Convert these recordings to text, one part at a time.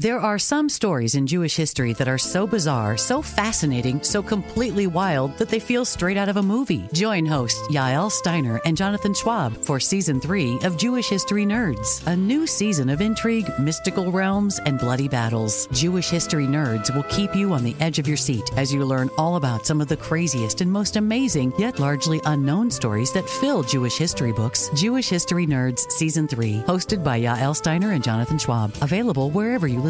There are some stories in Jewish history that are so bizarre, so fascinating, so completely wild that they feel straight out of a movie. Join hosts Yael Steiner and Jonathan Schwab for season three of Jewish History Nerds, a new season of intrigue, mystical realms, and bloody battles. Jewish History Nerds will keep you on the edge of your seat as you learn all about some of the craziest and most amazing, yet largely unknown stories that fill Jewish history books. Jewish History Nerds Season 3, hosted by Yael Steiner and Jonathan Schwab. Available wherever you listen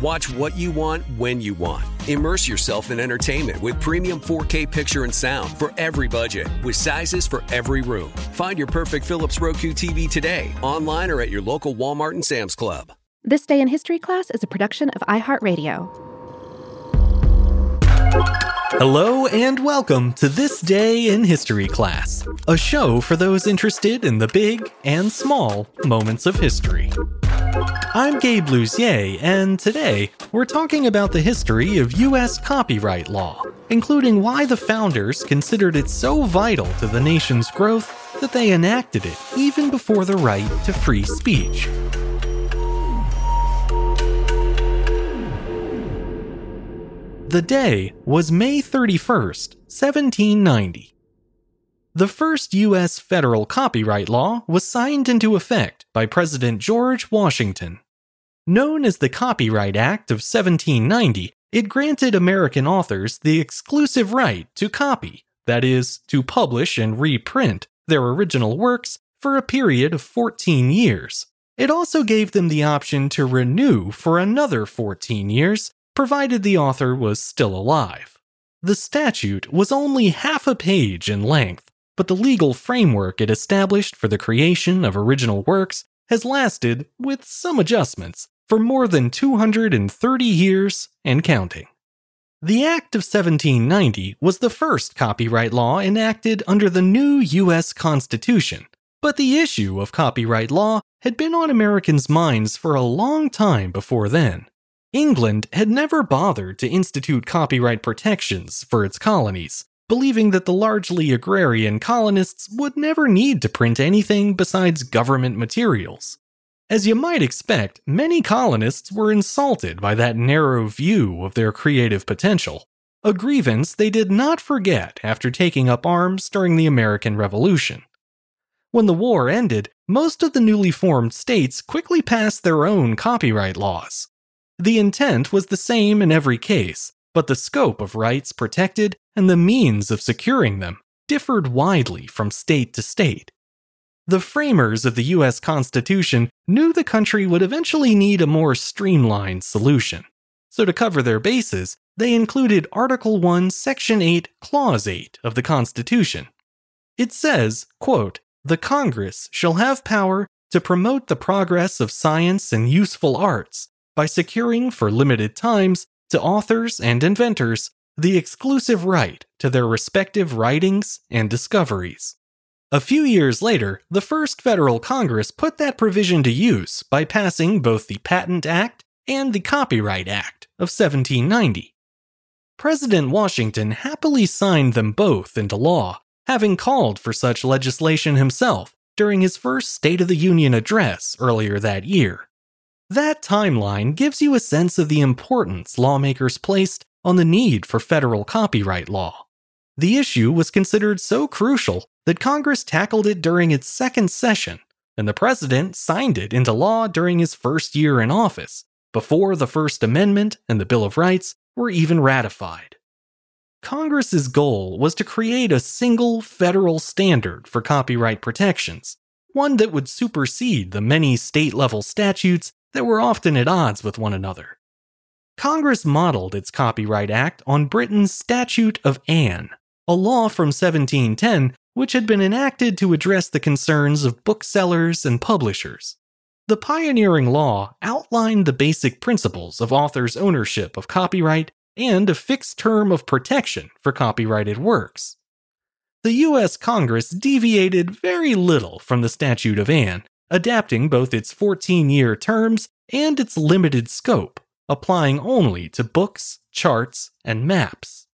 Watch what you want when you want. Immerse yourself in entertainment with premium 4K picture and sound for every budget, with sizes for every room. Find your perfect Philips Roku TV today, online or at your local Walmart and Sam's Club. This Day in History class is a production of iHeartRadio. Hello and welcome to This Day in History class, a show for those interested in the big and small moments of history. I'm Gabe Luzier, and today we're talking about the history of U.S. copyright law, including why the founders considered it so vital to the nation's growth that they enacted it even before the right to free speech. The day was May 31st, 1790. The first U.S. federal copyright law was signed into effect by President George Washington. Known as the Copyright Act of 1790, it granted American authors the exclusive right to copy, that is, to publish and reprint their original works for a period of 14 years. It also gave them the option to renew for another 14 years provided the author was still alive. The statute was only half a page in length, but the legal framework it established for the creation of original works has lasted, with some adjustments, for more than 230 years and counting. The Act of 1790 was the first copyright law enacted under the new U.S. Constitution, but the issue of copyright law had been on Americans' minds for a long time before then. England had never bothered to institute copyright protections for its colonies, believing that the largely agrarian colonists would never need to print anything besides government materials. As you might expect, many colonists were insulted by that narrow view of their creative potential, a grievance they did not forget after taking up arms during the American Revolution. When the war ended, most of the newly formed states quickly passed their own copyright laws. The intent was the same in every case, but the scope of rights protected and the means of securing them differed widely from state to state. The framers of the US Constitution knew the country would eventually need a more streamlined solution. So, to cover their bases, they included Article 1, Section 8, Clause 8 of the Constitution. It says, quote, The Congress shall have power to promote the progress of science and useful arts by securing for limited times to authors and inventors the exclusive right to their respective writings and discoveries. A few years later, the first federal Congress put that provision to use by passing both the Patent Act and the Copyright Act of 1790. President Washington happily signed them both into law, having called for such legislation himself during his first State of the Union address earlier that year. That timeline gives you a sense of the importance lawmakers placed on the need for federal copyright law. The issue was considered so crucial that Congress tackled it during its second session, and the president signed it into law during his first year in office, before the First Amendment and the Bill of Rights were even ratified. Congress's goal was to create a single federal standard for copyright protections, one that would supersede the many state level statutes that were often at odds with one another. Congress modeled its Copyright Act on Britain's Statute of Anne, a law from 1710 which had been enacted to address the concerns of booksellers and publishers. The pioneering law outlined the basic principles of authors' ownership of copyright and a fixed term of protection for copyrighted works. The US Congress deviated very little from the Statute of Anne, adapting both its 14 year terms and its limited scope, applying only to books, charts, and maps.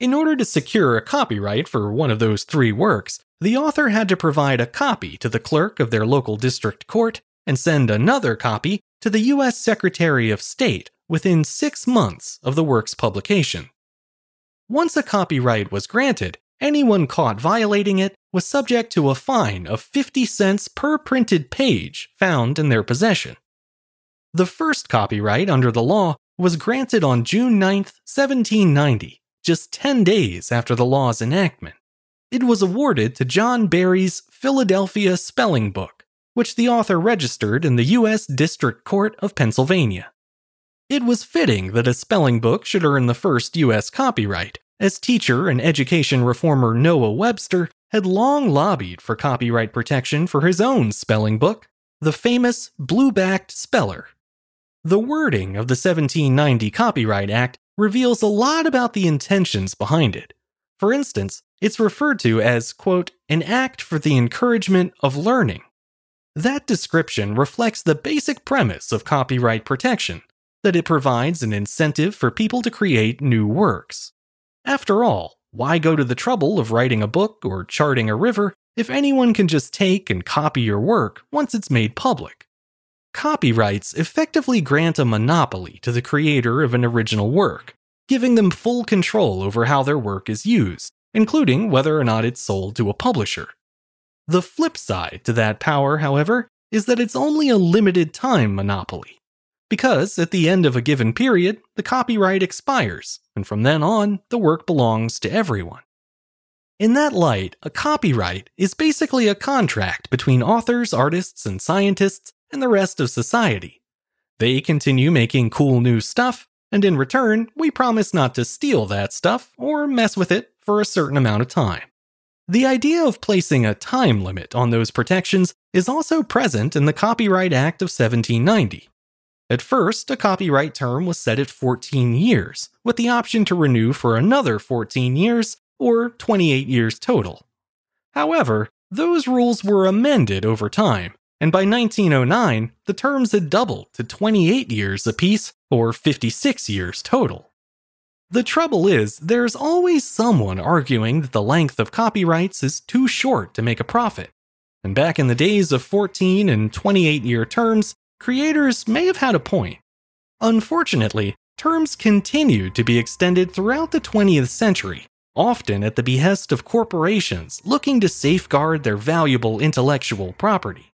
In order to secure a copyright for one of those three works, the author had to provide a copy to the clerk of their local district court and send another copy to the U.S. Secretary of State within six months of the work's publication. Once a copyright was granted, anyone caught violating it was subject to a fine of 50 cents per printed page found in their possession. The first copyright under the law was granted on June 9, 1790, just 10 days after the law's enactment. It was awarded to John Barry's Philadelphia Spelling Book, which the author registered in the U.S. District Court of Pennsylvania. It was fitting that a spelling book should earn the first U.S. copyright, as teacher and education reformer Noah Webster had long lobbied for copyright protection for his own spelling book, the famous Blue Backed Speller. The wording of the 1790 Copyright Act reveals a lot about the intentions behind it. For instance, it's referred to as, quote, an act for the encouragement of learning. That description reflects the basic premise of copyright protection that it provides an incentive for people to create new works. After all, why go to the trouble of writing a book or charting a river if anyone can just take and copy your work once it's made public? Copyrights effectively grant a monopoly to the creator of an original work, giving them full control over how their work is used, including whether or not it's sold to a publisher. The flip side to that power, however, is that it's only a limited time monopoly. Because at the end of a given period, the copyright expires, and from then on, the work belongs to everyone. In that light, a copyright is basically a contract between authors, artists, and scientists and the rest of society. They continue making cool new stuff, and in return, we promise not to steal that stuff or mess with it for a certain amount of time. The idea of placing a time limit on those protections is also present in the Copyright Act of 1790. At first, a copyright term was set at 14 years, with the option to renew for another 14 years or 28 years total. However, those rules were amended over time, and by 1909, the terms had doubled to 28 years apiece, or 56 years total. The trouble is, there's always someone arguing that the length of copyrights is too short to make a profit. And back in the days of 14 and 28 year terms, creators may have had a point. Unfortunately, terms continued to be extended throughout the 20th century, often at the behest of corporations looking to safeguard their valuable intellectual property.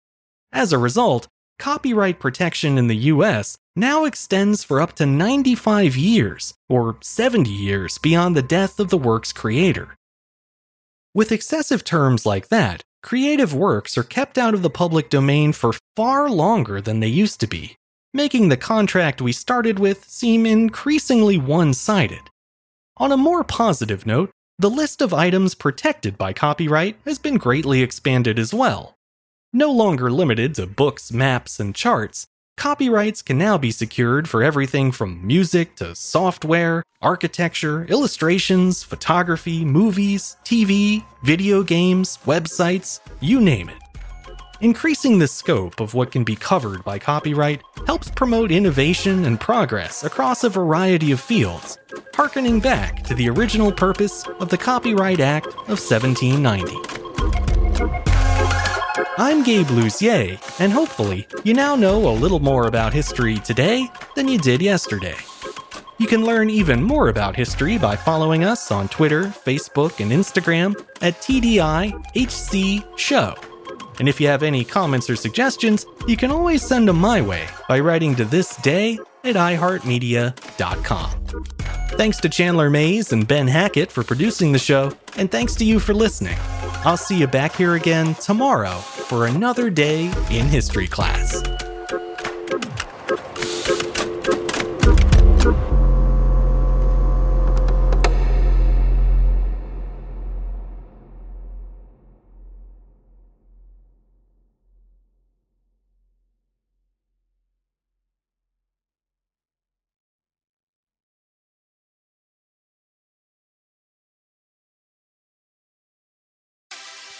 As a result, copyright protection in the US now extends for up to 95 years, or 70 years beyond the death of the work's creator. With excessive terms like that, creative works are kept out of the public domain for far longer than they used to be, making the contract we started with seem increasingly one sided. On a more positive note, the list of items protected by copyright has been greatly expanded as well. No longer limited to books, maps, and charts, copyrights can now be secured for everything from music to software, architecture, illustrations, photography, movies, TV, video games, websites, you name it. Increasing the scope of what can be covered by copyright helps promote innovation and progress across a variety of fields, harkening back to the original purpose of the Copyright Act of 1790. I'm Gabe Luzier, and hopefully, you now know a little more about history today than you did yesterday. You can learn even more about history by following us on Twitter, Facebook, and Instagram at TDIHC Show. And if you have any comments or suggestions, you can always send them my way by writing to this day at iHeartMedia.com. Thanks to Chandler Mays and Ben Hackett for producing the show, and thanks to you for listening. I'll see you back here again tomorrow for another day in history class.